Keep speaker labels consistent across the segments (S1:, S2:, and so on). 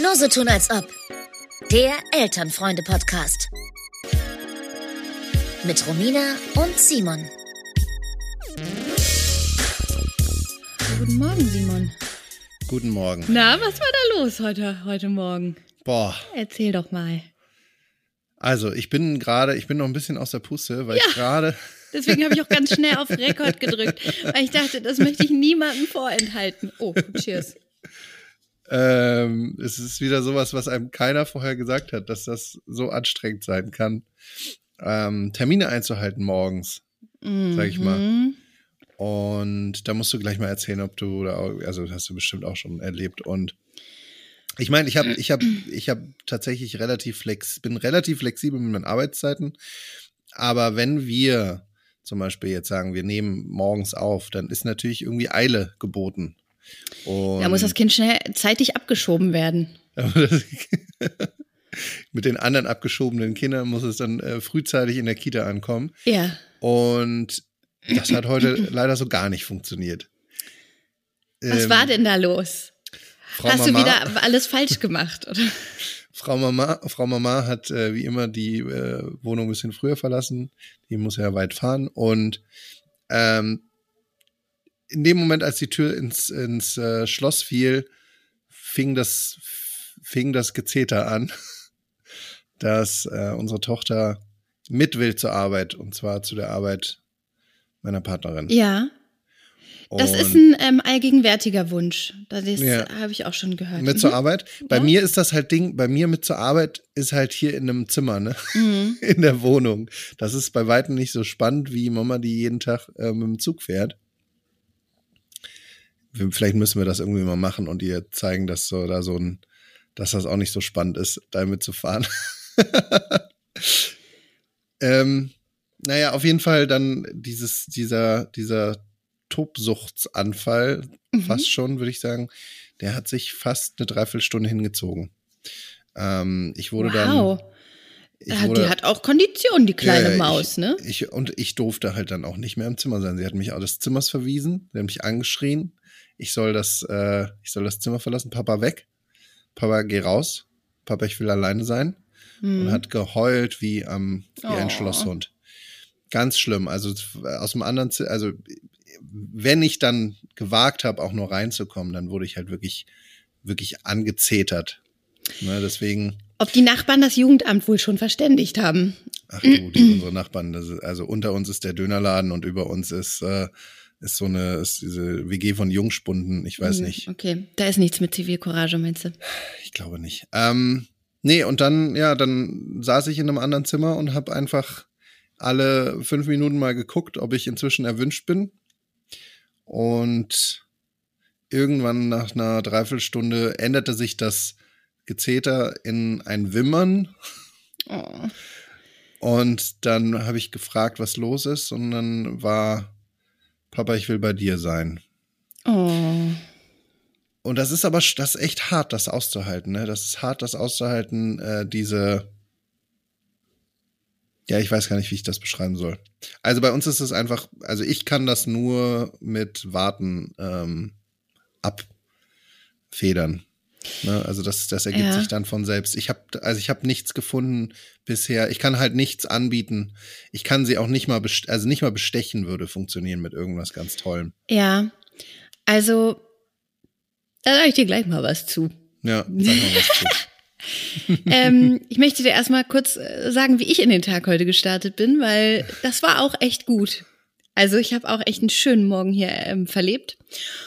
S1: Nur so tun als ob. Der Elternfreunde-Podcast. Mit Romina und Simon.
S2: Guten Morgen, Simon.
S3: Guten Morgen.
S2: Na, was war da los heute, heute Morgen?
S3: Boah,
S2: Erzähl doch mal.
S3: also ich bin gerade, ich bin noch ein bisschen aus der Puste, weil
S2: Ja.
S3: ich gerade,
S2: Deswegen habe ich auch ganz schnell auf Rekord gedrückt, weil ich dachte, das möchte ich niemandem vorenthalten. Oh, cheers.
S3: Ähm, es ist wieder sowas, was einem keiner vorher gesagt hat, dass das so anstrengend sein kann, ähm, Termine einzuhalten morgens, sag ich mal.
S2: Mhm.
S3: Und da musst du gleich mal erzählen, ob du also hast du bestimmt auch schon erlebt. Und ich meine, ich habe, ich habe, ich habe tatsächlich relativ flex, bin relativ flexibel mit meinen Arbeitszeiten. Aber wenn wir zum Beispiel jetzt sagen, wir nehmen morgens auf, dann ist natürlich irgendwie Eile geboten. Und
S2: Da muss das Kind schnell zeitig abgeschoben werden.
S3: mit den anderen abgeschobenen Kindern muss es dann äh, frühzeitig in der Kita ankommen.
S2: Ja.
S3: Und das hat heute leider so gar nicht funktioniert.
S2: Was
S3: Ähm,
S2: war denn da los?
S3: Frau
S2: Hast du
S3: Mama,
S2: wieder alles falsch gemacht, oder?
S3: Frau Mama, Frau Mama hat äh, wie immer die äh, Wohnung ein bisschen früher verlassen. Die muss ja weit fahren. Und ähm, in dem Moment, als die Tür ins, ins äh, Schloss fiel, fing das, fing das Gezeter an, dass äh, unsere Tochter mit will zur Arbeit. Und zwar zu der Arbeit meiner Partnerin.
S2: Ja. Das
S3: Und-
S2: ist ein ähm, allgegenwärtiger Wunsch. Das
S3: Ja.
S2: habe ich auch schon gehört.
S3: Mit zur
S2: Mhm.
S3: Arbeit. Bei
S2: Ja.
S3: mir ist das halt Ding, bei mir mit zur Arbeit ist halt hier in einem Zimmer, ne?
S2: Mhm.
S3: In der Wohnung. Das ist bei weitem nicht so spannend, wie Mama, die jeden Tag äh, mit dem Zug fährt. Vielleicht müssen wir das irgendwie mal machen und ihr zeigen, dass so da so ein, dass das auch nicht so spannend ist, damit zu fahren. ähm, naja, auf jeden Fall dann dieses, dieser, dieser Tobsuchtsanfall,
S2: Mhm.
S3: fast schon, würde ich sagen, der hat sich fast eine Dreiviertelstunde hingezogen. Ähm, ich wurde dann.
S2: Wow.
S3: Ich
S2: Ja,
S3: wurde,
S2: die hat auch Kondition, die kleine
S3: Ja, ja,
S2: Maus,
S3: ich,
S2: ne?
S3: Ich, und ich durfte halt dann auch nicht mehr im Zimmer sein. Sie hat mich aus des Zimmers verwiesen, sie hat mich angeschrien. Ich soll das, äh, ich soll das Zimmer verlassen. Papa weg. Papa, geh raus. Papa, ich will alleine sein.
S2: Hm.
S3: Und hat geheult wie, am wie ein
S2: Oh.
S3: Schlosshund. Ganz schlimm. Also aus dem anderen, Zi- also wenn ich dann gewagt habe, auch nur reinzukommen, dann wurde ich halt wirklich, wirklich angezetert. Ne, deswegen,
S2: Ob die Nachbarn das Jugendamt wohl schon verständigt haben.
S3: ach du, die, unsere Nachbarn, ist, also unter uns ist der Dönerladen und über uns ist, äh, ist so eine, ist diese WG von Jungspunden, ich weiß
S2: Hm,
S3: nicht.
S2: Okay, da ist nichts mit Zivilcourage, meinst du?
S3: Ich glaube nicht. Ähm, nee, und dann, ja, dann saß ich in einem anderen Zimmer und habe einfach alle fünf Minuten mal geguckt, ob ich inzwischen erwünscht bin. Und irgendwann nach einer Dreiviertelstunde änderte sich das Gezeter in ein Wimmern.
S2: Oh.
S3: Und dann habe ich gefragt, was los ist. Und dann war, Papa, ich will bei dir sein.
S2: Oh.
S3: Und das ist aber das ist echt hart, das auszuhalten. Ne? Das ist hart, das auszuhalten, äh, diese. Ja, ich weiß gar nicht, wie ich das beschreiben soll. Also bei uns ist es einfach, also ich kann das nur mit Warten ähm, abfedern. Ne? Also das, das ergibt
S2: Ja.
S3: sich dann von selbst. Ich habe, also ich habe nichts gefunden bisher. Ich kann halt nichts anbieten. Ich kann sie auch nicht mal, also nicht mal bestechen würde funktionieren mit irgendwas ganz Tollem.
S2: Ja, also, da sage ich dir gleich mal was zu.
S3: Ja, sag mal was zu.
S2: ähm, ich möchte dir erstmal kurz äh, sagen, wie ich in den Tag heute gestartet bin, weil das war auch echt gut. Also ich habe auch echt einen schönen Morgen hier ähm, verlebt.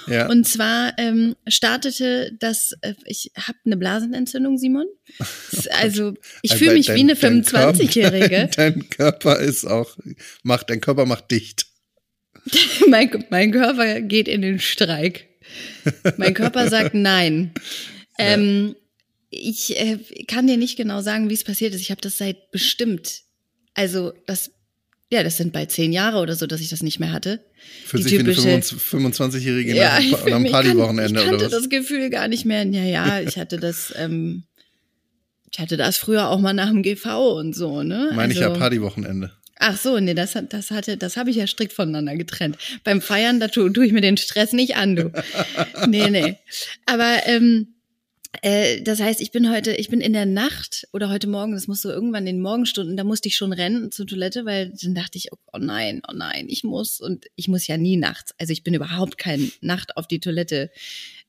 S3: Ja.
S2: Und zwar ähm, startete das, äh, ich habe eine Blasenentzündung, Simon. Also ich
S3: Also
S2: fühle mich
S3: dein-
S2: wie eine
S3: dein Körper-
S2: 25-Jährige.
S3: Dein Körper ist auch, macht, dein Körper macht dicht.
S2: mein, mein Körper geht in den Streik. Mein Körper sagt nein. Ähm, ich äh, kann dir nicht genau sagen, wie es passiert ist. Ich habe das seit bestimmt, also das, ja, das sind bald zehn Jahre oder so, dass ich das nicht mehr hatte.
S3: Für
S2: Die
S3: sich wie eine
S2: typische-
S3: 25-Jährige
S2: Ja,
S3: nach,
S2: ich,
S3: einem
S2: ich, kann,
S3: Partywochenende
S2: ich
S3: oder was?
S2: das Gefühl gar nicht mehr. Ja, ja, ich hatte das, ähm, ich hatte das früher auch mal nach dem GV und so, ne?
S3: Meine ich ja
S2: Also-
S3: Partywochenende.
S2: Ach so, nee, das, hat- das hatte, das habe ich ja strikt voneinander getrennt. Beim Feiern, da tue tu ich mir den Stress nicht an, du. Nee, nee. Aber ähm, Äh, das heißt, ich bin heute, ich bin in der Nacht oder heute Morgen, das muss so irgendwann in den Morgenstunden, da musste ich schon rennen zur Toilette, weil dann dachte ich, oh nein, oh nein, ich muss und ich muss ja nie nachts. Also ich bin überhaupt kein Nacht auf die Toilette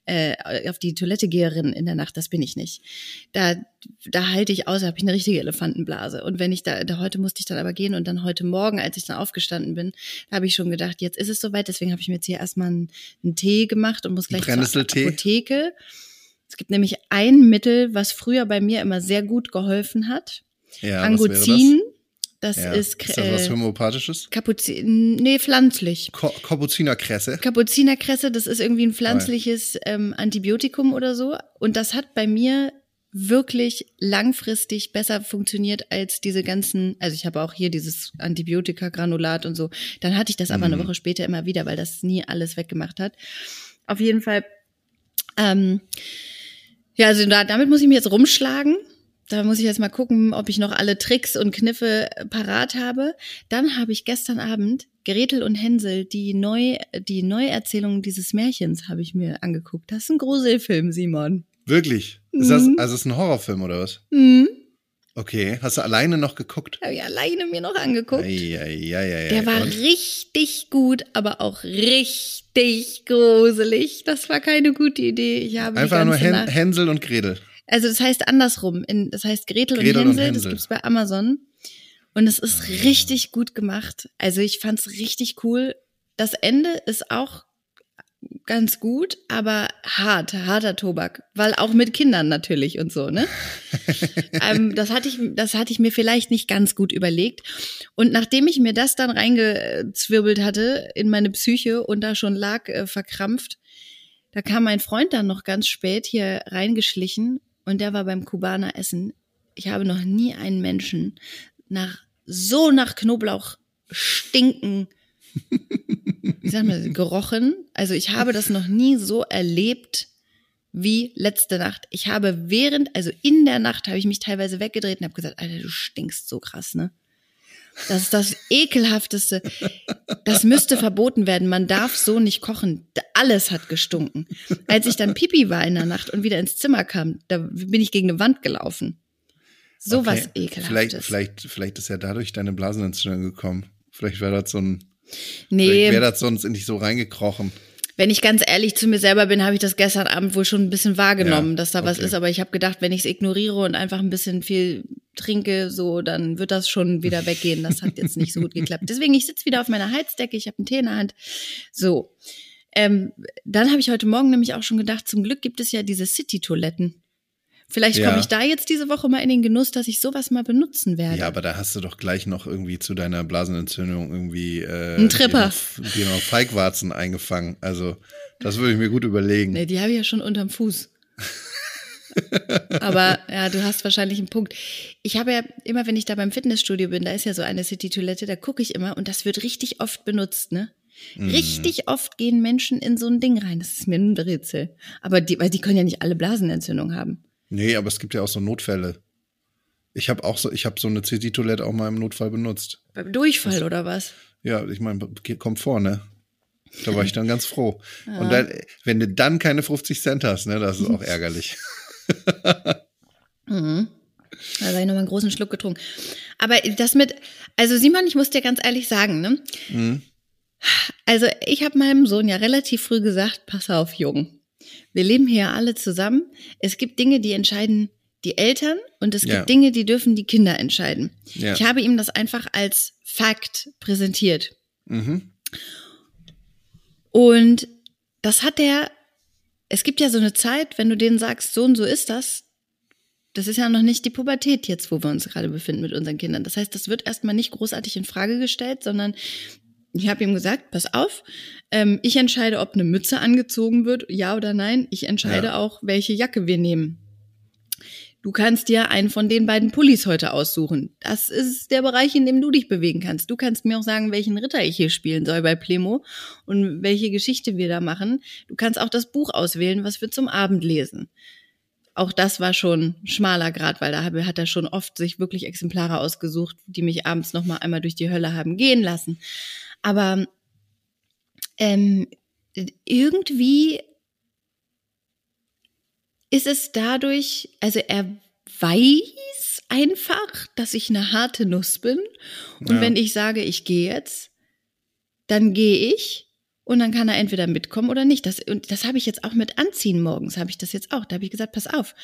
S2: äh, auf die Toilette Geherin in der Nacht, das bin ich nicht. Da, da halte ich aus, habe ich eine richtige Elefantenblase. Und wenn ich da, da heute musste ich dann aber gehen und dann heute Morgen, als ich dann aufgestanden bin, da habe ich schon gedacht, jetzt ist es soweit. Deswegen habe ich mir jetzt hier erstmal einen, einen Tee gemacht und muss gleich zur Apotheke. Es gibt nämlich ein Mittel, was früher bei mir immer sehr gut geholfen hat.
S3: Ja,
S2: Angozin. Das
S3: ja.
S2: ist,
S3: ist das was
S2: äh,
S3: Homöopathisches?
S2: Kapuzin, nee, pflanzlich.
S3: Ko Kapuzinerkresse.
S2: Kapuzinerkresse, das ist irgendwie ein pflanzliches ähm, Antibiotikum oder so. Und das hat bei mir wirklich langfristig besser funktioniert als diese ganzen, also ich habe auch hier dieses Antibiotika-Granulat und so. Dann hatte ich das aber
S3: Mhm.
S2: eine Woche später immer wieder, weil das nie alles weggemacht hat. Auf jeden Fall, ähm, ja, also da, damit muss ich mir jetzt rumschlagen. Da muss ich jetzt mal gucken, ob ich noch alle Tricks und Kniffe parat habe. Dann habe ich gestern Abend Gretel und Hänsel, die neu, die Neuerzählung dieses Märchens habe ich mir angeguckt. Das ist ein Gruselfilm, Simon.
S3: Wirklich? Ist das,
S2: Mhm.
S3: also ist ein Horrorfilm oder was?
S2: Hm.
S3: Okay. Hast du alleine noch geguckt?
S2: Habe ich alleine mir noch angeguckt.
S3: Ei, ei, ei,
S2: Der war
S3: Und?
S2: richtig gut, aber auch richtig gruselig. Das war keine gute Idee. Ich habe
S3: Einfach nur Hen
S2: Nacht
S3: Hänsel und Gretel.
S2: Also das heißt andersrum. In, das heißt Gretel,
S3: Gretel
S2: und
S3: und
S2: Hänsel, das
S3: Hänsel.
S2: gibt's bei Amazon. Und es ist richtig gut gemacht. Also ich fand's richtig cool. Das Ende ist auch ganz gut, aber hart, harter Tobak. Weil auch mit Kindern natürlich und so, ne? ähm, das, hatte ich, das hatte ich mir vielleicht nicht ganz gut überlegt. Und nachdem ich mir das dann reingezwirbelt hatte in meine Psyche und da schon lag, äh, verkrampft, da kam mein Freund dann noch ganz spät hier reingeschlichen und der war beim Kubaner Essen. Ich habe noch nie einen Menschen nach so nach Knoblauch stinken, wie sagt man, gerochen. Also ich habe das noch nie so erlebt wie letzte Nacht. Ich habe während, also in der Nacht habe ich mich teilweise weggedreht und habe gesagt, Alter, du stinkst so krass, ne? Das ist das ekelhafteste. Das müsste verboten werden. Man darf so nicht kochen. Alles hat gestunken. Als ich dann Pipi war in der Nacht und wieder ins Zimmer kam, da bin ich gegen eine Wand gelaufen. So was
S3: Okay.
S2: ekelhaftes.
S3: Vielleicht, vielleicht, vielleicht ist ja dadurch deine Blasenentzündung gekommen. Vielleicht wäre das so ein,
S2: nee,
S3: vielleicht wäre das sonst in dich so reingekrochen.
S2: wenn ich ganz ehrlich zu mir selber bin, habe ich das gestern Abend wohl schon ein bisschen wahrgenommen,
S3: Ja,
S2: dass da was
S3: okay.
S2: ist. Aber ich habe gedacht, wenn ich es ignoriere und einfach ein bisschen viel trinke, so, dann wird das schon wieder weggehen. Das hat jetzt nicht so gut geklappt. Deswegen, ich sitze wieder auf meiner Heizdecke, ich habe einen Tee in der Hand. So. Ähm, dann habe ich heute Morgen nämlich auch schon gedacht, zum Glück gibt es ja diese City-Toiletten. Vielleicht
S3: Ja.
S2: komme ich da jetzt diese Woche mal in den Genuss, dass ich sowas mal benutzen werde.
S3: Ja, aber da hast du doch gleich noch irgendwie zu deiner Blasenentzündung irgendwie äh,
S2: Ein Tripper.
S3: dir noch- noch Feigwarzen eingefangen. Also, das würde ich mir gut überlegen.
S2: Nee, die habe ich ja schon unterm Fuß. Aber ja, du hast wahrscheinlich einen Punkt. Ich habe ja immer, wenn ich da beim Fitnessstudio bin, da ist ja so eine City-Toilette, da gucke ich immer und das wird richtig oft benutzt, ne?
S3: Mhm.
S2: Richtig oft gehen Menschen in so ein Ding rein. Das ist mir ein Rätsel. Aber die, weil die können ja nicht alle Blasenentzündung haben.
S3: Nee, aber es gibt ja auch so Notfälle. Ich habe auch so, ich habe so eine CD-Toilette auch mal im Notfall benutzt.
S2: Beim Durchfall oder was?
S3: Ja, ich meine, kommt vor, ne? Da war ich dann ganz froh. Und dann, wenn du dann keine 50 Cent hast, ne, das ist auch ärgerlich.
S2: Mhm. Da habe ich nochmal einen großen Schluck getrunken. Aber das mit, also Simon, ich muss dir ganz ehrlich sagen, ne?
S3: Mhm.
S2: Also ich habe meinem Sohn ja relativ früh gesagt, pass auf, Jung. Wir leben hier alle zusammen. Es gibt Dinge, die entscheiden die Eltern und es gibt
S3: Ja.
S2: Dinge, die dürfen die Kinder entscheiden.
S3: Ja.
S2: Ich habe ihm das einfach als Fakt präsentiert.
S3: Mhm.
S2: Und das hat er, es gibt ja so eine Zeit, wenn du denen sagst, so und so ist das, das ist ja noch nicht die Pubertät jetzt, wo wir uns gerade befinden mit unseren Kindern. Das heißt, das wird erstmal nicht großartig in Frage gestellt, sondern ich habe ihm gesagt, pass auf, ähm, ich entscheide, ob eine Mütze angezogen wird, ja oder nein. Ich entscheide
S3: Ja.
S2: auch, welche Jacke wir nehmen. Du kannst dir einen von den beiden Pullis heute aussuchen. Das ist der Bereich, in dem du dich bewegen kannst. Du kannst mir auch sagen, welchen Ritter ich hier spielen soll bei Plemo und welche Geschichte wir da machen. Du kannst auch das Buch auswählen, was wir zum Abend lesen. Auch das war schon schmaler Grad, weil da hat er schon oft sich wirklich Exemplare ausgesucht, die mich abends noch mal einmal durch die Hölle haben gehen lassen. Aber ähm, irgendwie ist es dadurch, also er weiß einfach, dass ich eine harte Nuss bin. Und
S3: Ja.
S2: wenn ich sage, ich gehe jetzt, dann gehe ich. Und dann kann er entweder mitkommen oder nicht. Das, und das habe ich jetzt auch mit Anziehen morgens, habe ich das jetzt auch. Da habe ich gesagt, pass auf,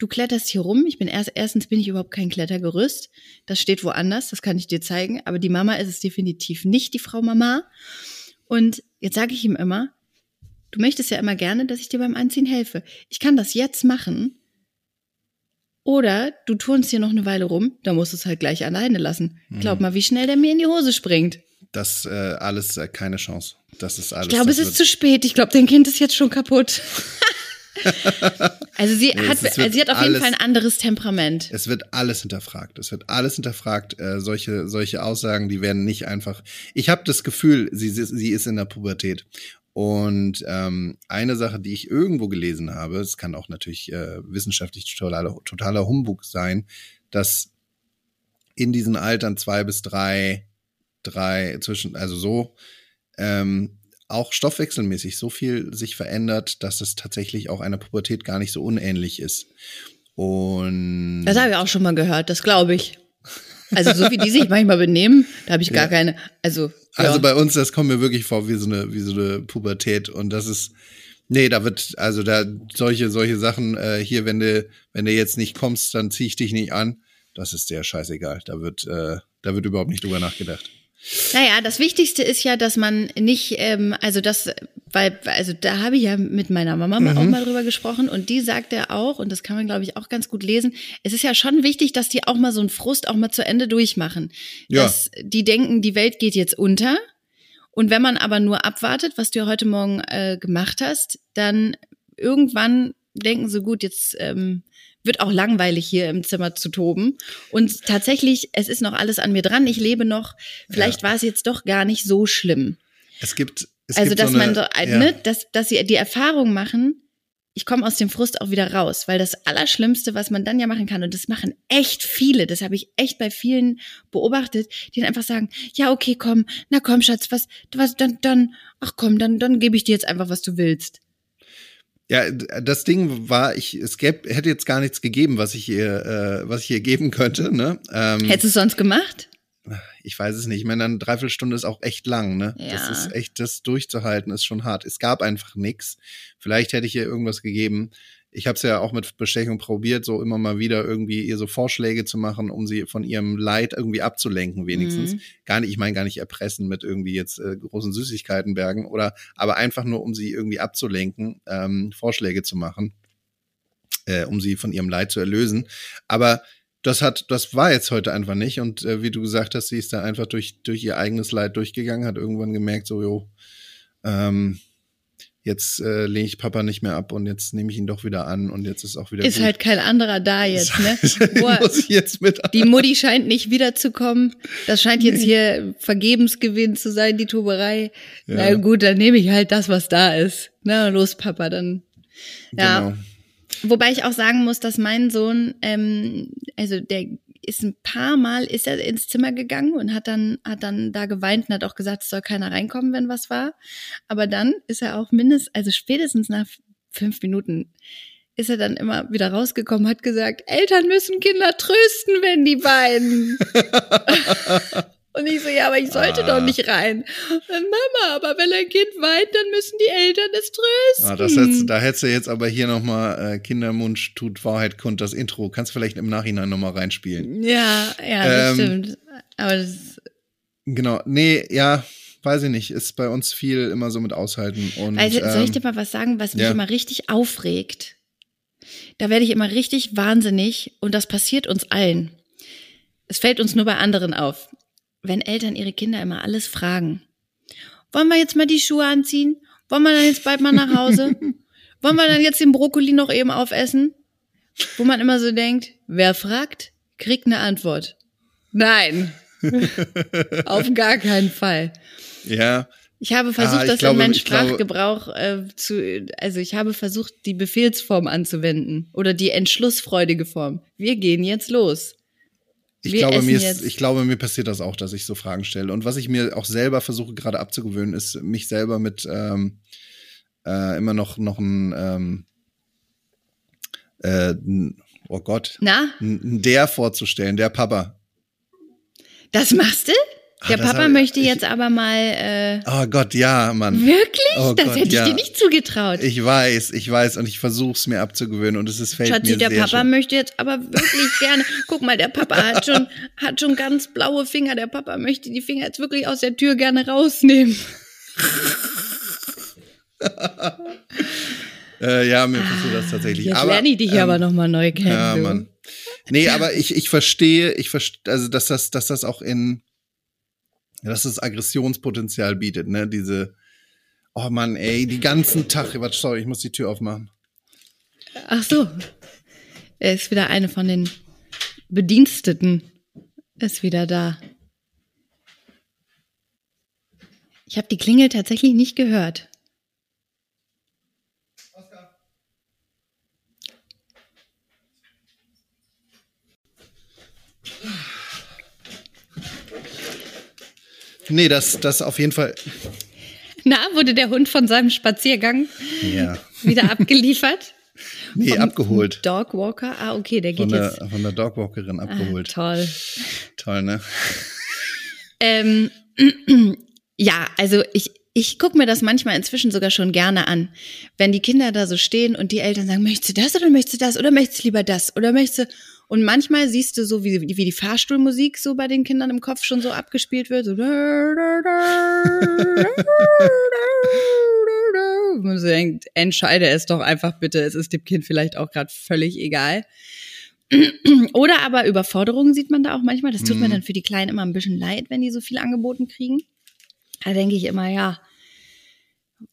S2: du kletterst hier rum. Ich bin erst, erstens bin ich überhaupt kein Klettergerüst. Das steht woanders, das kann ich dir zeigen. Aber die Mama ist es definitiv nicht, die Frau Mama. Und jetzt sage ich ihm immer, du möchtest ja immer gerne, dass ich dir beim Anziehen helfe. Ich kann das jetzt machen. Oder du turnst hier noch eine Weile rum, da musst du es halt gleich alleine lassen. Glaub mal, wie schnell der mir in die Hose springt.
S3: Das äh, alles äh, keine Chance. Das ist alles.
S2: Ich glaube, es ist zu spät. Ich glaube, dein Kind ist jetzt schon kaputt. also sie
S3: Nee,
S2: hat,
S3: es
S2: sie hat auf jeden
S3: alles-
S2: Fall ein anderes Temperament.
S3: Es wird alles hinterfragt. Es wird alles hinterfragt. Äh, solche, solche Aussagen, die werden nicht einfach. Ich habe das Gefühl, sie, sie sie ist in der Pubertät. Und ähm, eine Sache, die ich irgendwo gelesen habe, es kann auch natürlich äh, wissenschaftlich totaler, totaler Humbug sein, dass in diesen Altern zwei bis drei, drei zwischen, also so, ähm, auch stoffwechselmäßig so viel sich verändert, dass es tatsächlich auch einer Pubertät gar nicht so unähnlich ist. Und
S2: Das habe ich auch schon mal gehört, das glaube ich. Also so wie die sich manchmal benehmen, da habe ich gar
S3: Ja.
S2: keine. Also,
S3: Also
S2: ja.
S3: bei uns, das kommt mir wirklich vor wie so eine, wie so eine Pubertät. Und das ist, nee, da wird, also da solche, solche Sachen, äh, hier, wenn du, wenn du jetzt nicht kommst, dann zieh ich dich nicht an. Das ist der scheißegal. Da wird, äh, da wird überhaupt nicht drüber nachgedacht.
S2: Naja, das Wichtigste ist ja, dass man nicht, ähm, also das, weil, also da habe ich ja mit meiner Mama mal auch
S3: Mhm.
S2: mal drüber gesprochen und die sagt ja auch, und das kann man glaube ich auch ganz gut lesen, es ist ja schon wichtig, dass die auch mal so einen Frust auch mal zu Ende durchmachen.
S3: Ja.
S2: Dass die denken, die Welt geht jetzt unter. Und wenn man aber nur abwartet, was du ja heute Morgen äh, gemacht hast, dann irgendwann denken sie, gut, jetzt ähm, wird auch langweilig hier im Zimmer zu toben. Und tatsächlich, es ist noch alles an mir dran. Ich lebe noch. Vielleicht war es jetzt doch gar nicht so schlimm.
S3: Es gibt, es
S2: also,
S3: gibt
S2: dass
S3: so eine,
S2: man so,
S3: ja,
S2: ne, dass, dass sie die Erfahrung machen, ich komme aus dem Frust auch wieder raus, weil das Allerschlimmste, was man dann ja machen kann, und das machen echt viele, das habe ich echt bei vielen beobachtet, die dann einfach sagen, ja, okay, komm, na komm, Schatz, was, was, dann, dann, ach komm, dann, dann gebe ich dir jetzt einfach, was du willst.
S3: Ja, das Ding war, ich, es gäb, hätte jetzt gar nichts gegeben, was ich ihr, äh, was ich ihr geben könnte, ne? Ähm,
S2: Hättest du es sonst gemacht?
S3: ich weiß es nicht. Ich meine, eine Dreiviertelstunde ist auch echt lang, ne? Das
S2: Ja.
S3: ist echt, das durchzuhalten ist schon hart. Es gab einfach nichts. Vielleicht hätte ich ihr irgendwas gegeben. Ich habe es ja auch mit Bestechung probiert, so immer mal wieder irgendwie ihr so Vorschläge zu machen, um sie von ihrem Leid irgendwie abzulenken, wenigstens.
S2: Mhm.
S3: Gar nicht, ich meine gar nicht erpressen mit irgendwie jetzt äh, großen Süßigkeitenbergen oder, aber einfach nur, um sie irgendwie abzulenken, ähm, Vorschläge zu machen, äh, um sie von ihrem Leid zu erlösen. Aber das hat, das war jetzt heute einfach nicht. Und äh, wie du gesagt hast, sie ist da einfach durch, durch ihr eigenes Leid durchgegangen, hat irgendwann gemerkt, so, jo, ähm, jetzt äh, lehne ich Papa nicht mehr ab und jetzt nehme ich ihn doch wieder an und jetzt ist auch wieder
S2: Ist
S3: gut.
S2: halt kein anderer da jetzt, ne? Boah,
S3: jetzt mit
S2: die Mutti scheint nicht wiederzukommen. Das scheint jetzt hier Vergebensgewinn zu sein, die Tuberei. Na
S3: Ja.
S2: gut, dann nehme ich halt das, was da ist. Na los, Papa, dann. Ja.
S3: Genau.
S2: Wobei ich auch sagen muss, dass mein Sohn, ähm, also der ist ein paar Mal ist er ins Zimmer gegangen und hat dann hat dann da geweint und hat auch gesagt, es soll keiner reinkommen, wenn was war. Aber dann ist er auch mindestens, also spätestens nach fünf Minuten ist er dann immer wieder rausgekommen, hat gesagt, Eltern müssen Kinder trösten, wenn die weinen. Und ich so, ja, aber ich sollte
S3: Ah.
S2: doch nicht rein. Und Mama, aber wenn ein Kind weint, dann müssen die Eltern es trösten.
S3: Ah, das hättest, da hättest du jetzt aber hier nochmal äh, Kindermund tut Wahrheit kund, das Intro. Kannst du vielleicht im Nachhinein nochmal reinspielen.
S2: Ja, ja, das
S3: Ähm,
S2: stimmt. Aber das,
S3: Genau. Nee, ja, weiß ich nicht. Ist bei uns viel immer so mit aushalten. Und,
S2: also, soll ich
S3: ähm,
S2: dir mal was sagen, was mich
S3: ja.
S2: immer richtig aufregt? Da werde ich immer richtig wahnsinnig und das passiert uns allen. Es fällt uns nur bei anderen auf. Wenn Eltern ihre Kinder immer alles fragen. Wollen wir jetzt mal die Schuhe anziehen? Wollen wir dann jetzt bald mal nach Hause? Wollen wir dann jetzt den Brokkoli noch eben aufessen? Wo man immer so denkt, wer fragt, kriegt eine Antwort. Nein. Auf gar keinen Fall.
S3: ja,
S2: Ich habe versucht,
S3: Ah, ich
S2: das
S3: glaube,
S2: in meinen
S3: glaube-
S2: Sprachgebrauch äh, zu, also ich habe versucht, die Befehlsform anzuwenden oder die entschlussfreudige Form. Wir gehen jetzt los.
S3: Ich
S2: Wir
S3: glaube, mir ist, ich glaube, mir passiert das auch, dass ich so Fragen stelle. Und was ich mir auch selber versuche gerade abzugewöhnen, ist mich selber mit ähm, äh, immer noch noch ein ähm, äh, oh Gott,
S2: Na,
S3: n- n- der vorzustellen, der Papa.
S2: das machst du? Der
S3: Ah,
S2: Papa
S3: hab-
S2: möchte
S3: ich-
S2: jetzt aber mal. Äh,
S3: Oh Gott, ja, Mann.
S2: wirklich?
S3: Oh
S2: das
S3: Gott,
S2: hätte ich
S3: ja.
S2: dir nicht zugetraut.
S3: Ich weiß, ich weiß und ich versuche es mir abzugewöhnen und es ist fällt
S2: Schatzi,
S3: mir
S2: der
S3: sehr
S2: Papa
S3: schwer.
S2: möchte jetzt aber wirklich gerne. Guck mal, der Papa hat schon, hat schon ganz blaue Finger. Der Papa möchte die Finger jetzt wirklich aus der Tür gerne rausnehmen.
S3: Äh, ja, mir passiert das tatsächlich.
S2: Jetzt
S3: aber,
S2: lerne ich dich
S3: ähm,
S2: aber nochmal neu kennen.
S3: Ja. Mann. Nee, aber ich, ich verstehe, ich verstehe, also dass das, dass das auch in, dass das Aggressionspotenzial bietet, ne? Diese, oh Mann, ey, die ganzen Tag, warte, sorry, ich muss die Tür aufmachen.
S2: Ach so. Er ist wieder eine von den Bediensteten. Ist wieder da. Ich habe die Klingel tatsächlich nicht gehört.
S3: Nee, das, das auf jeden Fall,
S2: Na, wurde der Hund von seinem Spaziergang
S3: ja.
S2: wieder abgeliefert?
S3: Nee,
S2: Vom
S3: abgeholt.
S2: Dogwalker? Ah, okay, der
S3: Von
S2: geht
S3: der,
S2: jetzt.
S3: von der Dogwalkerin
S2: Ah,
S3: abgeholt.
S2: toll.
S3: Toll, ne?
S2: Ähm, ja, also ich, ich gucke mir das manchmal inzwischen sogar schon gerne an. Wenn die Kinder da so stehen und die Eltern sagen, möchtest du das oder möchtest du das oder möchtest du lieber das oder möchtest du. Und manchmal siehst du so, wie, wie die Fahrstuhlmusik so bei den Kindern im Kopf schon so abgespielt wird. So. Man so denkt, entscheide es doch einfach bitte. Es ist dem Kind vielleicht auch gerade völlig egal. Oder aber Überforderungen sieht man da auch manchmal. Das tut mir
S3: Mhm.
S2: dann für die Kleinen immer ein bisschen leid, wenn die so viel angeboten kriegen. Da denke ich immer, ja,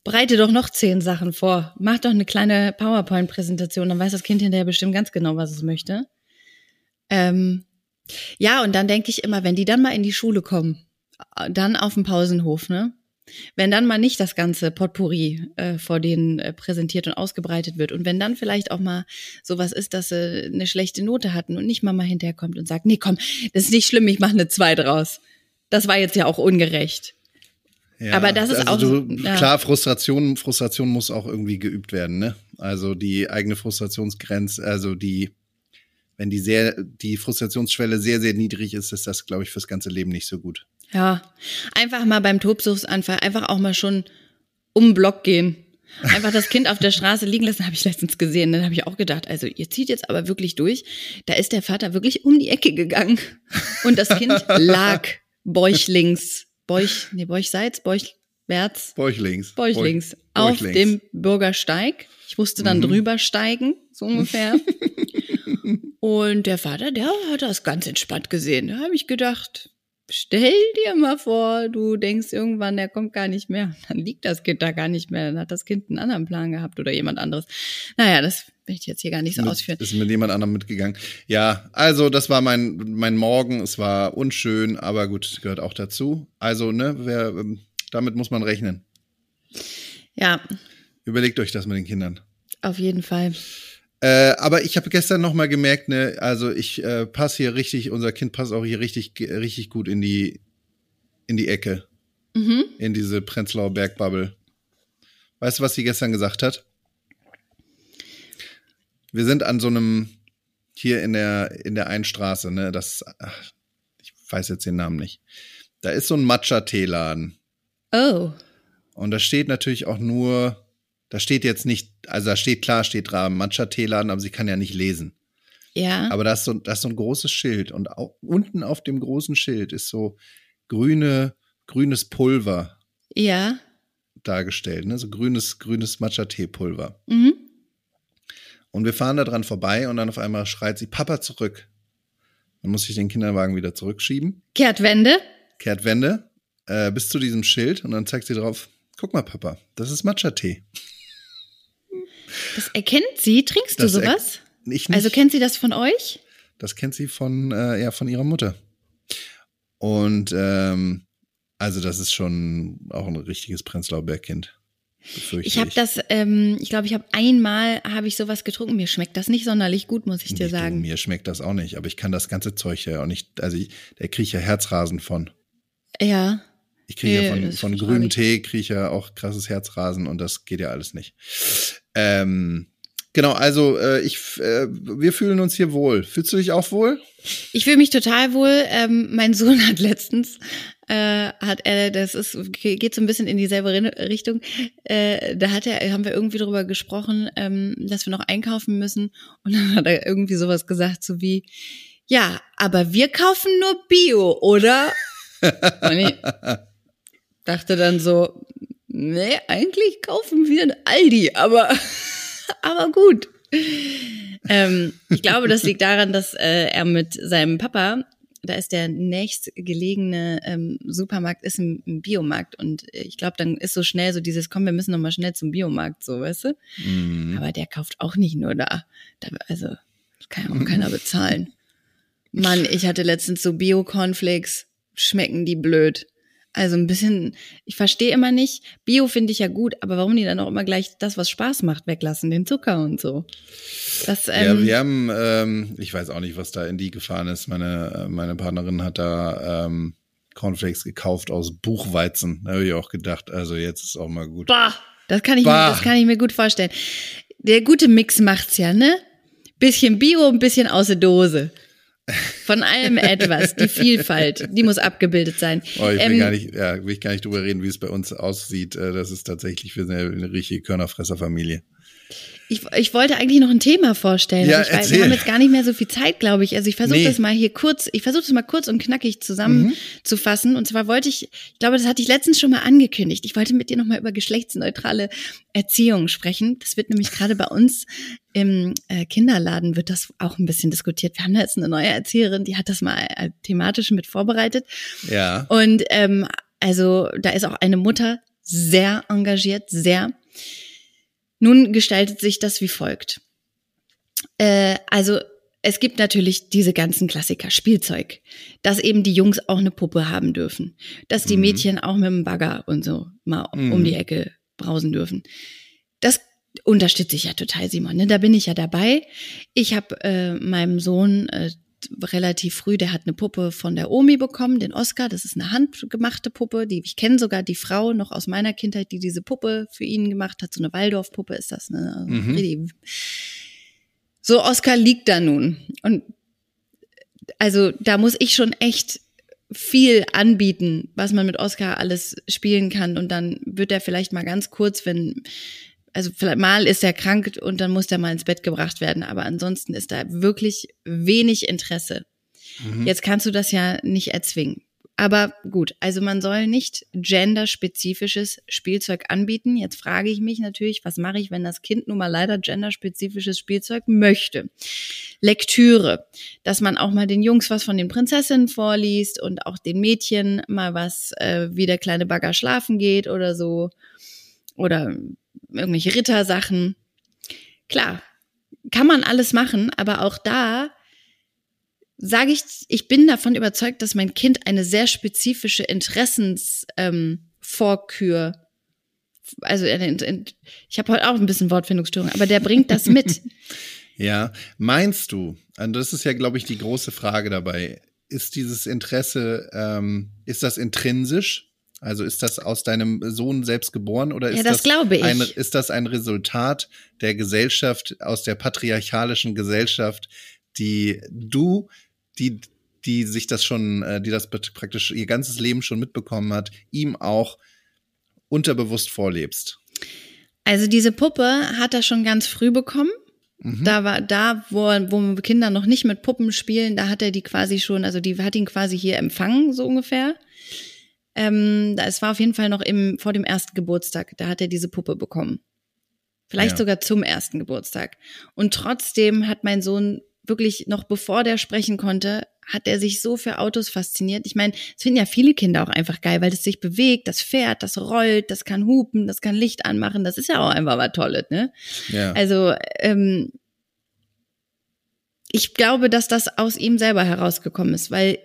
S2: breite doch noch zehn Sachen vor. Mach doch eine kleine PowerPoint-Präsentation, dann weiß das Kind hinterher bestimmt ganz genau, was es möchte. Ähm, ja, und dann denke ich immer, wenn die dann mal in die Schule kommen, äh, dann auf dem Pausenhof, ne? Wenn dann mal nicht das ganze Potpourri äh, vor denen äh, präsentiert und ausgebreitet wird und wenn dann vielleicht auch mal sowas ist, dass sie eine schlechte Note hatten und nicht Mama hinterherkommt und sagt, nee, komm, das ist nicht schlimm, ich mache eine zwei draus. Das war jetzt ja auch ungerecht.
S3: Ja,
S2: Aber das ist auch-
S3: Du,
S2: ja.
S3: Klar, Frustration, Frustration muss auch irgendwie geübt werden, ne? Also die eigene Frustrationsgrenze, also die, wenn die sehr, die Frustrationsschwelle sehr, sehr niedrig ist, ist das, glaube ich, fürs ganze Leben nicht so gut.
S2: Ja, einfach mal beim Tobsuchtsanfall, einfach auch mal schon um den Block gehen. Einfach das Kind auf der Straße liegen lassen, habe ich letztens gesehen. Dann habe ich auch gedacht, also ihr zieht jetzt aber wirklich durch. Da ist der Vater wirklich um die Ecke gegangen und das Kind lag bäuchlings, bäuch, nee, bäuchseits, bäuchwärts,
S3: Bäuchlings.
S2: bäuchlings
S3: Bäuch-
S2: auf
S3: Bäuchlings.
S2: dem Bürgersteig. Ich musste dann
S3: Mhm.
S2: drüber steigen, so ungefähr. Und der Vater, der hat das ganz entspannt gesehen. Da habe ich gedacht, stell dir mal vor, du denkst irgendwann, der kommt gar nicht mehr. Dann liegt das Kind da gar nicht mehr. Dann hat das Kind einen anderen Plan gehabt oder jemand anderes. Naja, das möchte ich jetzt hier gar nicht so
S3: mit,
S2: ausführen.
S3: Ist mit jemand anderem mitgegangen. Ja, also das war mein, mein Morgen. Es war unschön, aber gut, gehört auch dazu. Also, ne, wer, ähm, damit muss man rechnen.
S2: Ja,
S3: Überlegt euch das mit den Kindern.
S2: auf jeden Fall.
S3: Äh, aber ich habe gestern noch mal gemerkt, ne, also ich äh, passe hier richtig, unser Kind passt auch hier richtig, richtig gut in die, in die Ecke,
S2: Mhm.
S3: in diese Prenzlauer Bergbubble. Weißt du, was sie gestern gesagt hat? Wir sind an so einem, hier in der, in der einen Straße, ne, das, ach, ich weiß jetzt den Namen nicht. Da ist so ein Matcha-Teeladen.
S2: Oh.
S3: Und da steht natürlich auch nur, da steht jetzt nicht, also da steht klar, steht dran Matcha-Teeladen, aber sie kann ja nicht lesen.
S2: Ja.
S3: Aber da ist so, da ist so ein großes Schild und au- unten auf dem großen Schild ist so grüne, grünes Pulver
S2: ja.
S3: dargestellt, ne? So grünes, grünes Matcha-Tee-Pulver.
S2: Mhm.
S3: Und wir fahren da dran vorbei und dann auf einmal schreit sie, Papa zurück. Dann muss ich den Kinderwagen wieder zurückschieben,
S2: Kehrtwende.
S3: kehrt Wende, äh, bis zu diesem Schild und dann zeigt sie drauf, guck mal, Papa, das ist Matcha-Tee.
S2: Das erkennt sie. Trinkst du
S3: Das er-
S2: sowas?
S3: Ich nicht.
S2: Also kennt sie das von euch?
S3: Das kennt sie von, äh, ja, von ihrer Mutter. Und ähm, also das ist schon auch ein richtiges Prenzlauer Bergkind.
S2: Ich habe das, ähm, ich glaube, ich habe einmal habe ich sowas getrunken. Mir schmeckt das nicht sonderlich gut, muss ich dir
S3: Nicht, du,
S2: sagen.
S3: Mir schmeckt das auch nicht, aber ich kann das ganze Zeug ja auch nicht, also ich, da kriege ich ja Herzrasen von.
S2: Ja,
S3: Ich kriege
S2: Ja,
S3: von, von grünem. Tee, kriege ich ja auch krasses Herzrasen und das geht ja alles nicht. Ähm, Genau, also äh, ich, äh, wir fühlen uns hier wohl. Fühlst du dich auch wohl?
S2: Ich fühle mich total wohl. Ähm, mein Sohn hat letztens, äh, hat er, das ist, geht so ein bisschen in dieselbe Richtung. Äh, da hat er, haben wir irgendwie drüber gesprochen, ähm, dass wir noch einkaufen müssen. Und dann hat er irgendwie sowas gesagt, so wie, ja, aber wir kaufen nur Bio, oder? Und ich dachte dann so, nee, eigentlich kaufen wir ein Aldi, aber aber gut. ähm, ich glaube, das liegt daran, dass äh, er mit seinem Papa, da ist der nächstgelegene ähm, Supermarkt, ist ein, ein Biomarkt und ich glaube, dann ist so schnell so dieses, komm, wir müssen noch mal schnell zum Biomarkt, so, weißt du? Mhm. Aber der kauft auch nicht nur da. da also, das kann ja auch keiner bezahlen. Mann, ich hatte letztens so Bio-Cornflakes, schmecken die blöd. Also ein bisschen, ich verstehe immer nicht, Bio finde ich ja gut, aber warum die dann auch immer gleich das, was Spaß macht, weglassen, den Zucker und so.
S3: Das, ähm, ja, wir haben, ähm, ich weiß auch nicht, was da in die gefahren ist. Meine, äh, meine Partnerin hat da ähm, Cornflakes gekauft aus Buchweizen. Da habe ich auch gedacht, also jetzt ist auch mal gut.
S2: Bah, das kann ich, bah. mir, das kann ich mir gut vorstellen. Der gute Mix macht's ja, ne? Bisschen Bio, ein bisschen aus der Dose. Von allem etwas. Die Vielfalt, die muss abgebildet sein.
S3: Oh, ich will, ähm, gar nicht, ja, will ich gar nicht drüber reden, wie es bei uns aussieht. Äh, das ist tatsächlich für eine, eine richtige Körnerfresserfamilie.
S2: Ich, ich wollte eigentlich noch ein Thema vorstellen. Ja, ich weiß, wir haben jetzt gar nicht mehr so viel Zeit, glaube ich. Also ich versuche nee. das mal hier kurz, ich versuche das mal kurz und knackig zusammenzufassen. Mhm. Und zwar wollte ich, ich glaube, das hatte ich letztens schon mal angekündigt. Ich wollte mit dir nochmal über geschlechtsneutrale Erziehung sprechen. Das wird nämlich gerade bei uns im äh, Kinderladen wird das auch ein bisschen diskutiert. Wir haben da jetzt eine neue Erzieherin, die hat das mal äh, thematisch mit vorbereitet.
S3: Ja.
S2: Und ähm, also da ist auch eine Mutter sehr engagiert, sehr. Nun gestaltet sich das wie folgt. Äh, also es gibt natürlich diese ganzen Klassiker, Spielzeug, dass eben die Jungs auch eine Puppe haben dürfen, dass die mhm. Mädchen auch mit dem Bagger und so mal mhm. um die Ecke brausen dürfen. Das unterstütze ich ja total, Simon. Ne? Da bin ich ja dabei. Ich habe äh, meinem Sohn äh, relativ früh, der hat eine Puppe von der Omi bekommen, den Oscar. Das ist eine handgemachte Puppe. Die, ich kenne sogar die Frau noch aus meiner Kindheit, die diese Puppe für ihn gemacht hat. So eine Waldorf-Puppe ist das. Ne? Also mhm. So, Oscar liegt da nun. Und also da muss ich schon echt viel anbieten, was man mit Oscar alles spielen kann. Und dann wird er vielleicht mal ganz kurz, wenn also vielleicht mal ist er krank und dann muss er mal ins Bett gebracht werden, aber ansonsten ist da wirklich wenig Interesse. Mhm. Jetzt kannst du das ja nicht erzwingen. Aber gut, also man soll nicht genderspezifisches Spielzeug anbieten. Jetzt frage ich mich natürlich, was mache ich, wenn das Kind nun mal leider genderspezifisches Spielzeug möchte? Lektüre, dass man auch mal den Jungs was von den Prinzessinnen vorliest und auch den Mädchen mal was, äh, wie der kleine Bagger schlafen geht oder so. Oder irgendwelche Rittersachen. Klar, kann man alles machen, aber auch da sage ich, ich bin davon überzeugt, dass mein Kind eine sehr spezifische Interessensvorkür, ähm, also ich habe heute auch ein bisschen Wortfindungsstörung, aber der bringt das mit.
S3: ja, meinst du, und das ist ja, glaube ich, die große Frage dabei, ist dieses Interesse, ähm, ist das intrinsisch? Also ist das aus deinem Sohn selbst geboren oder ist,
S2: ja, das, das
S3: ein, ist das ein Resultat der Gesellschaft, aus der patriarchalischen Gesellschaft, die du, die, die sich das schon, äh, die das praktisch ihr ganzes Leben schon mitbekommen hat, ihm auch unterbewusst vorlebst?
S2: Also diese Puppe hat er schon ganz früh bekommen. Mhm. Da war da, wo, wo Kinder noch nicht mit Puppen spielen, da hat er die quasi schon, also die hat ihn quasi hier empfangen, so ungefähr. Ähm, es war auf jeden Fall noch im, vor dem ersten Geburtstag, da hat er diese Puppe bekommen. Vielleicht ja. sogar zum ersten Geburtstag. Und trotzdem hat mein Sohn wirklich noch bevor der sprechen konnte, hat er sich so für Autos fasziniert. Ich meine, es finden ja viele Kinder auch einfach geil, weil das sich bewegt, das fährt, das rollt, das kann hupen, das kann Licht anmachen. Das ist ja auch einfach was Tolles, ne? Ja. Also ähm, ich glaube, dass das aus ihm selber herausgekommen ist, weil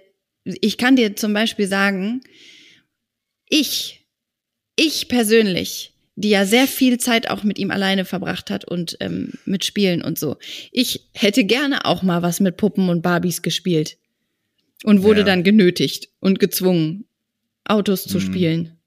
S2: ich kann dir zum Beispiel sagen, ich, ich persönlich, die ja sehr viel Zeit auch mit ihm alleine verbracht hat und ähm, mit Spielen und so. Ich hätte gerne auch mal was mit Puppen und Barbies gespielt und wurde ja. dann genötigt und gezwungen, Autos zu mhm. spielen.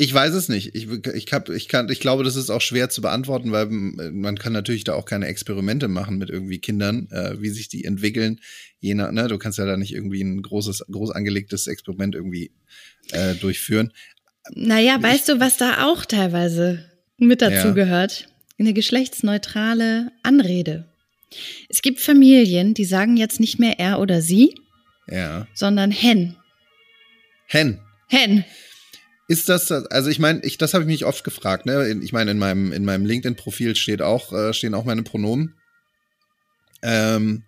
S3: Ich weiß es nicht. Ich, ich, hab, ich, kann, ich glaube, das ist auch schwer zu beantworten, weil man kann natürlich da auch keine Experimente machen mit irgendwie Kindern, äh, wie sich die entwickeln. Je nach, ne, du kannst ja da nicht irgendwie ein großes, groß angelegtes Experiment irgendwie äh, durchführen.
S2: Naja, weißt du, was da auch teilweise mit dazu ja. gehört? Eine geschlechtsneutrale Anrede. Es gibt Familien, die sagen jetzt nicht mehr er oder sie,
S3: ja.
S2: sondern hen.
S3: Hen.
S2: Hen.
S3: Ist das, also ich meine, ich, das habe ich mich oft gefragt, ne? Ich meine, in meinem, in meinem LinkedIn-Profil steht auch, äh, stehen auch meine Pronomen. Ähm,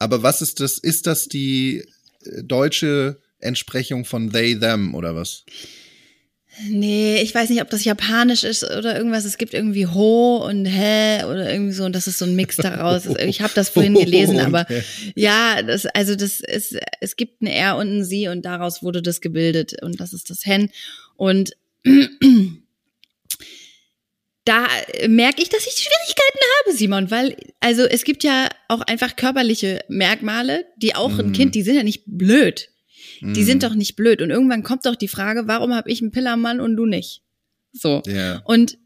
S3: aber was ist das? Ist das die äh, deutsche Entsprechung von they, them oder was?
S2: Nee, ich weiß nicht, ob das japanisch ist oder irgendwas. Es gibt irgendwie Ho und Hä oder irgendwie so und das ist so ein Mix daraus. Ich habe das vorhin gelesen, aber ja, das also das ist es gibt ein R und ein Sie und daraus wurde das gebildet und das ist das Hen und da merke ich, dass ich Schwierigkeiten habe, Simon, weil also es gibt ja auch einfach körperliche Merkmale, die auch mm. ein mhm. Kind, die sind ja nicht blöd. Die sind mhm. doch nicht blöd. Und irgendwann kommt doch die Frage, warum habe ich einen Pillermann und du nicht? So.
S3: Yeah.
S2: Und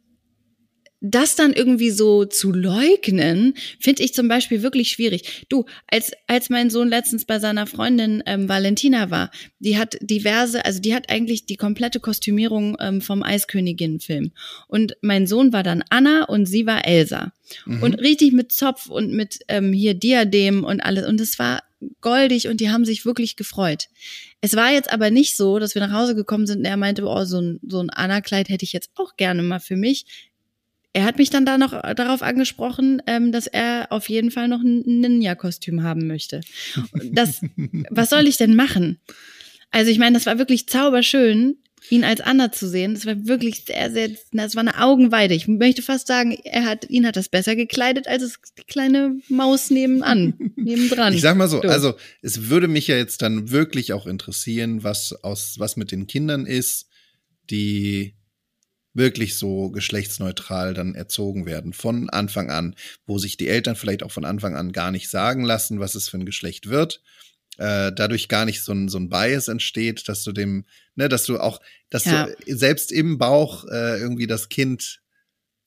S2: das dann irgendwie so zu leugnen, finde ich zum Beispiel wirklich schwierig. Du, als, als mein Sohn letztens bei seiner Freundin ähm, Valentina war, die hat diverse, also die hat eigentlich die komplette Kostümierung ähm, vom Eiskönigin-Film. Und mein Sohn war dann Anna und sie war Elsa. Mhm. Und richtig mit Zopf und mit ähm, hier Diadem und alles. Und es war goldig und die haben sich wirklich gefreut. Es war jetzt aber nicht so, dass wir nach Hause gekommen sind und er meinte, oh, so ein, so ein Anna-Kleid hätte ich jetzt auch gerne mal für mich. Er hat mich dann da noch darauf angesprochen, ähm, dass er auf jeden Fall noch ein Ninja-Kostüm haben möchte. Das, was soll ich denn machen? Also ich meine, das war wirklich zauberschön ihn als Anna zu sehen, das war wirklich sehr, sehr, das war eine Augenweide. Ich möchte fast sagen, er hat, ihn hat das besser gekleidet als es die kleine Maus nebenan, nebendran.
S3: Ich sag mal so, du. also es würde mich ja jetzt dann wirklich auch interessieren, was aus, was mit den Kindern ist, die wirklich so geschlechtsneutral dann erzogen werden von Anfang an, wo sich die Eltern vielleicht auch von Anfang an gar nicht sagen lassen, was es für ein Geschlecht wird äh, dadurch gar nicht so ein, so ein Bias entsteht, dass du dem, ne, dass du auch, dass ja. du selbst im Bauch äh, irgendwie das Kind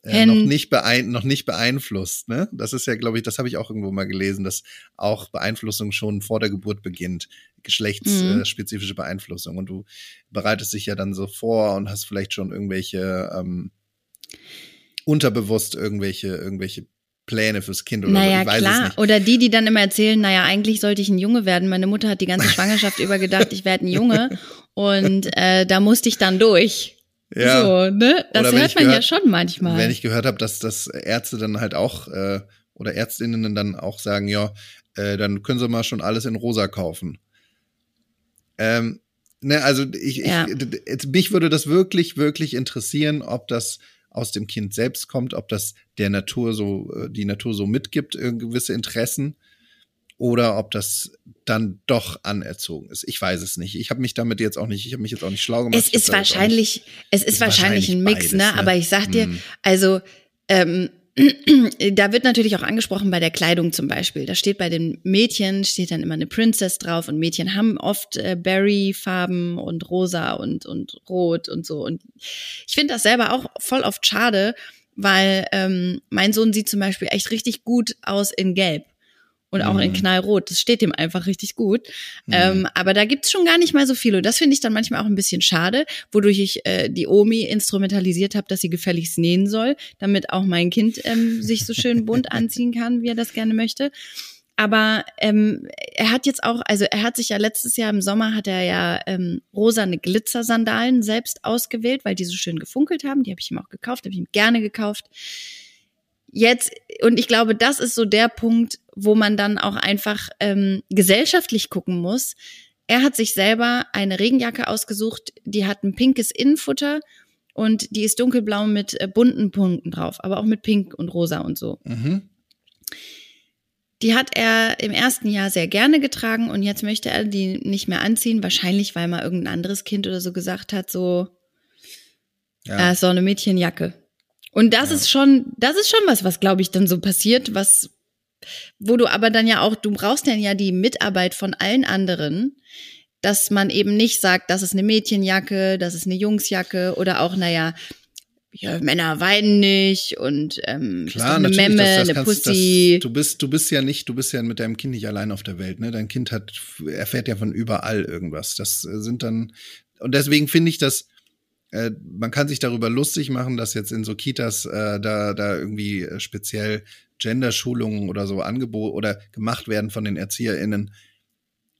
S3: äh, noch nicht beein noch nicht beeinflusst, ne? Das ist ja, glaube ich, das habe ich auch irgendwo mal gelesen, dass auch Beeinflussung schon vor der Geburt beginnt, geschlechtsspezifische mhm. Beeinflussung und du bereitest dich ja dann so vor und hast vielleicht schon irgendwelche ähm, unterbewusst irgendwelche irgendwelche Pläne fürs Kind oder
S2: naja,
S3: so.
S2: Klar. Oder die, die dann immer erzählen, naja, eigentlich sollte ich ein Junge werden. Meine Mutter hat die ganze Schwangerschaft über gedacht, ich werde ein Junge. Und äh, da musste ich dann durch.
S3: Ja.
S2: So, ne? Das hört man gehört, ja schon manchmal.
S3: Wenn ich gehört habe, dass, dass Ärzte dann halt auch äh, oder Ärztinnen dann auch sagen, ja, äh, dann können sie mal schon alles in rosa kaufen. Ähm, ne, also ich, ja. ich, mich würde das wirklich, wirklich interessieren, ob das aus dem Kind selbst kommt, ob das der Natur so, äh, die Natur so mitgibt, äh, gewisse Interessen, oder ob das dann doch anerzogen ist. Ich weiß es nicht. Ich habe mich damit jetzt auch nicht, ich habe mich jetzt auch nicht schlau gemacht.
S2: Es ist wahrscheinlich, es ist, ist wahrscheinlich, ein Mix, beides, ne? ne? Aber ich sag dir, mm. also ähm, da wird natürlich auch angesprochen bei der Kleidung zum Beispiel. Da steht bei den Mädchen, steht dann immer eine Princess drauf und Mädchen haben oft äh, Berry-Farben und rosa und, und rot und so. Und ich finde das selber auch voll oft schade, weil ähm, mein Sohn sieht zum Beispiel echt richtig gut aus in Gelb und auch mhm. in Knallrot. Das steht ihm einfach richtig gut. Mhm. Ähm, aber da gibt's schon gar nicht mal so viel. Und das finde ich dann manchmal auch ein bisschen schade, wodurch ich äh, die Omi instrumentalisiert habe, dass sie gefälligst nähen soll, damit auch mein Kind ähm, sich so schön bunt anziehen kann, wie er das gerne möchte. Aber ähm, er hat jetzt auch, also er hat sich ja letztes Jahr im Sommer hat er ja ähm, rosane Glitzersandalen selbst ausgewählt, weil die so schön gefunkelt haben. Die habe ich ihm auch gekauft, habe ich ihm gerne gekauft jetzt, und ich glaube, das ist so der Punkt, wo man dann auch einfach ähm, gesellschaftlich gucken muss. Er hat sich selber eine Regenjacke ausgesucht, die hat ein pinkes Innenfutter und die ist dunkelblau mit äh, bunten Punkten drauf, aber auch mit pink und rosa und so.
S3: Mhm.
S2: Die hat er im ersten Jahr sehr gerne getragen und jetzt möchte er die nicht mehr anziehen, wahrscheinlich weil mal irgendein anderes Kind oder so gesagt hat, so, ja. äh, so eine Mädchenjacke. Und das ja. ist schon, das ist schon was, was glaube ich dann so passiert, was, wo du aber dann ja auch, du brauchst dann ja die Mitarbeit von allen anderen, dass man eben nicht sagt, das ist eine Mädchenjacke, das ist eine Jungsjacke oder auch, naja, ja, Männer weinen nicht und ähm,
S3: Klar,
S2: eine Memme,
S3: das, das
S2: eine
S3: kannst,
S2: Pussy.
S3: Das, du bist, du bist ja nicht, du bist ja mit deinem Kind nicht allein auf der Welt, ne? Dein Kind hat, erfährt ja von überall irgendwas. Das äh, sind dann, und deswegen finde ich das, äh, man kann sich darüber lustig machen, dass jetzt in so Kitas äh, da, da irgendwie äh, speziell Genderschulungen oder so angeboten oder gemacht werden von den ErzieherInnen.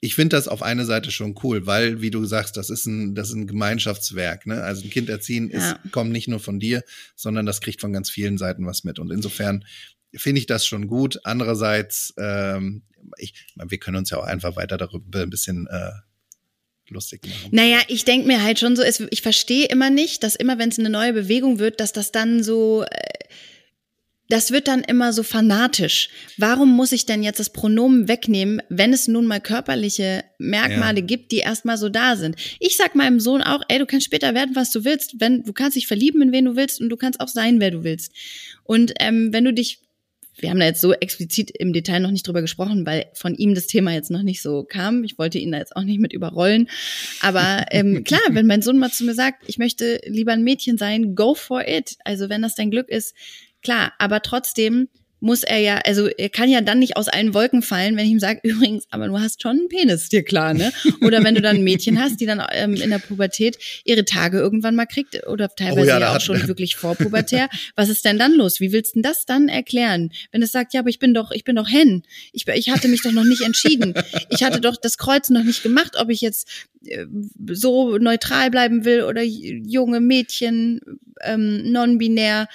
S3: Ich finde das auf eine Seite schon cool, weil, wie du sagst, das ist ein, das ist ein Gemeinschaftswerk. Ne? Also ein Kind erziehen ist,
S2: Ja.
S3: kommt nicht nur von dir, sondern das kriegt von ganz vielen Seiten was mit. Und insofern finde ich das schon gut. Andererseits, ähm, ich, wir können uns ja auch einfach weiter darüber ein bisschen äh, lustig machen.
S2: Naja, ich denke mir halt schon so, ich verstehe immer nicht, dass immer, wenn es eine neue Bewegung wird, dass das dann so, äh, das wird dann immer so fanatisch. Warum muss ich denn jetzt das Pronomen wegnehmen, wenn es nun mal körperliche Merkmale
S3: Ja.
S2: gibt, die erstmal so da sind? Ich sag meinem Sohn auch, ey, du kannst später werden, was du willst, wenn du kannst dich verlieben in wen du willst und du kannst auch sein, wer du willst. Und ähm, wenn du dich wir haben da jetzt so explizit im Detail noch nicht drüber gesprochen, weil von ihm das Thema jetzt noch nicht so kam. Ich wollte ihn da jetzt auch nicht mit überrollen. Aber ähm, klar, wenn mein Sohn mal zu mir sagt, ich möchte lieber ein Mädchen sein, go for it. Also wenn das dein Glück ist, klar. Aber trotzdem muss er ja, also er kann ja dann nicht aus allen Wolken fallen, wenn ich ihm sage, übrigens, aber du hast schon einen Penis, dir klar, ne? Oder wenn du dann ein Mädchen hast, die dann ähm, in der Pubertät ihre Tage irgendwann mal kriegt oder teilweise
S3: Oh ja,
S2: ja, auch
S3: hat-
S2: schon wirklich vorpubertär. Was ist denn dann los? Wie willst du denn das dann erklären? Wenn es sagt, ja, aber ich bin doch, ich bin doch Hen. Ich, ich hatte mich doch noch nicht entschieden. Ich hatte doch das Kreuz noch nicht gemacht, ob ich jetzt äh, so neutral bleiben will oder junge Mädchen, ähm, non-binär.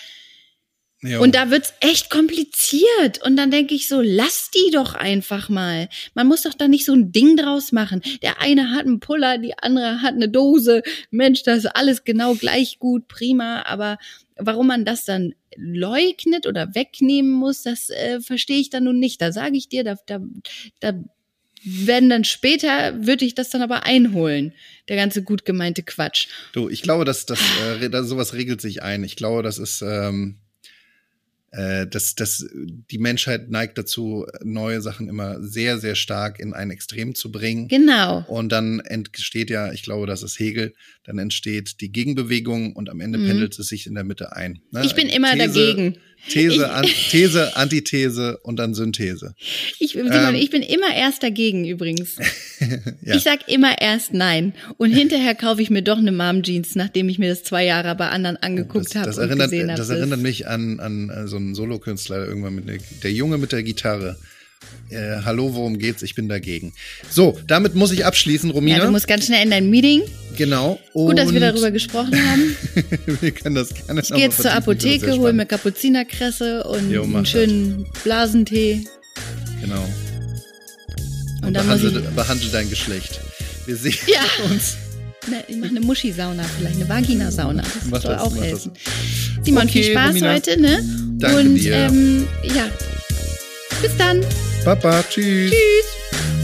S3: Jo.
S2: Und da wird's echt kompliziert. Und dann denke ich so, lass die doch einfach mal. Man muss doch da nicht so ein Ding draus machen. Der eine hat einen Puller, die andere hat eine Dose. Mensch, das ist alles genau gleich gut, prima. Aber warum man das dann leugnet oder wegnehmen muss, das äh, verstehe ich dann nun nicht. Da sage ich dir, da, da, da wenn dann später, würde ich das dann aber einholen. Der ganze gut gemeinte Quatsch.
S3: Du, ich glaube, dass das, äh, sowas regelt sich ein. Ich glaube, das ist, ähm, äh, dass, dass die Menschheit neigt dazu, neue Sachen immer sehr, sehr stark in ein Extrem zu bringen.
S2: Genau.
S3: Und dann entsteht ja, ich glaube, das ist Hegel, dann entsteht die Gegenbewegung und am Ende
S2: Mhm.
S3: pendelt es sich in der Mitte ein. Ne?
S2: Ich bin immer
S3: These,
S2: dagegen.
S3: These,
S2: Ich-
S3: an, These, Antithese und dann Synthese.
S2: Ich, Simon,
S3: Ähm.
S2: ich bin immer erst dagegen übrigens.
S3: Ja.
S2: Ich sag immer erst nein. Und hinterher kaufe ich mir doch eine Mom-Jeans, nachdem ich mir das zwei Jahre bei anderen angeguckt
S3: das,
S2: habe
S3: das
S2: und
S3: erinnert,
S2: gesehen habe.
S3: das erinnert mich an, an äh, so einen Solokünstler irgendwann mit der, der Junge mit der Gitarre. Äh, Hallo, worum geht's? Ich bin dagegen. So, damit muss ich abschließen, Romina.
S2: Ja, du musst ganz schnell in dein Meeting.
S3: genau.
S2: Gut, dass wir darüber gesprochen haben.
S3: wir können das gerne
S2: Ich gehe jetzt zur Apotheke, hol mir Kapuzinerkresse und
S3: Jo,
S2: einen schönen Blasentee.
S3: Genau.
S2: Und,
S3: Und behandle, behandle dein Geschlecht. Wir sehen
S2: Ja.
S3: uns.
S2: Ne, ich mache eine Muschi-Sauna, vielleicht eine Vagina-Sauna. Das
S3: Mach
S2: soll
S3: das,
S2: auch helfen. Simon,
S3: Okay,
S2: viel Spaß
S3: Romina.
S2: heute, ne?
S3: Danke
S2: und
S3: dir.
S2: Ähm, ja. Bis dann.
S3: Baba, tschüss.
S2: Tschüss.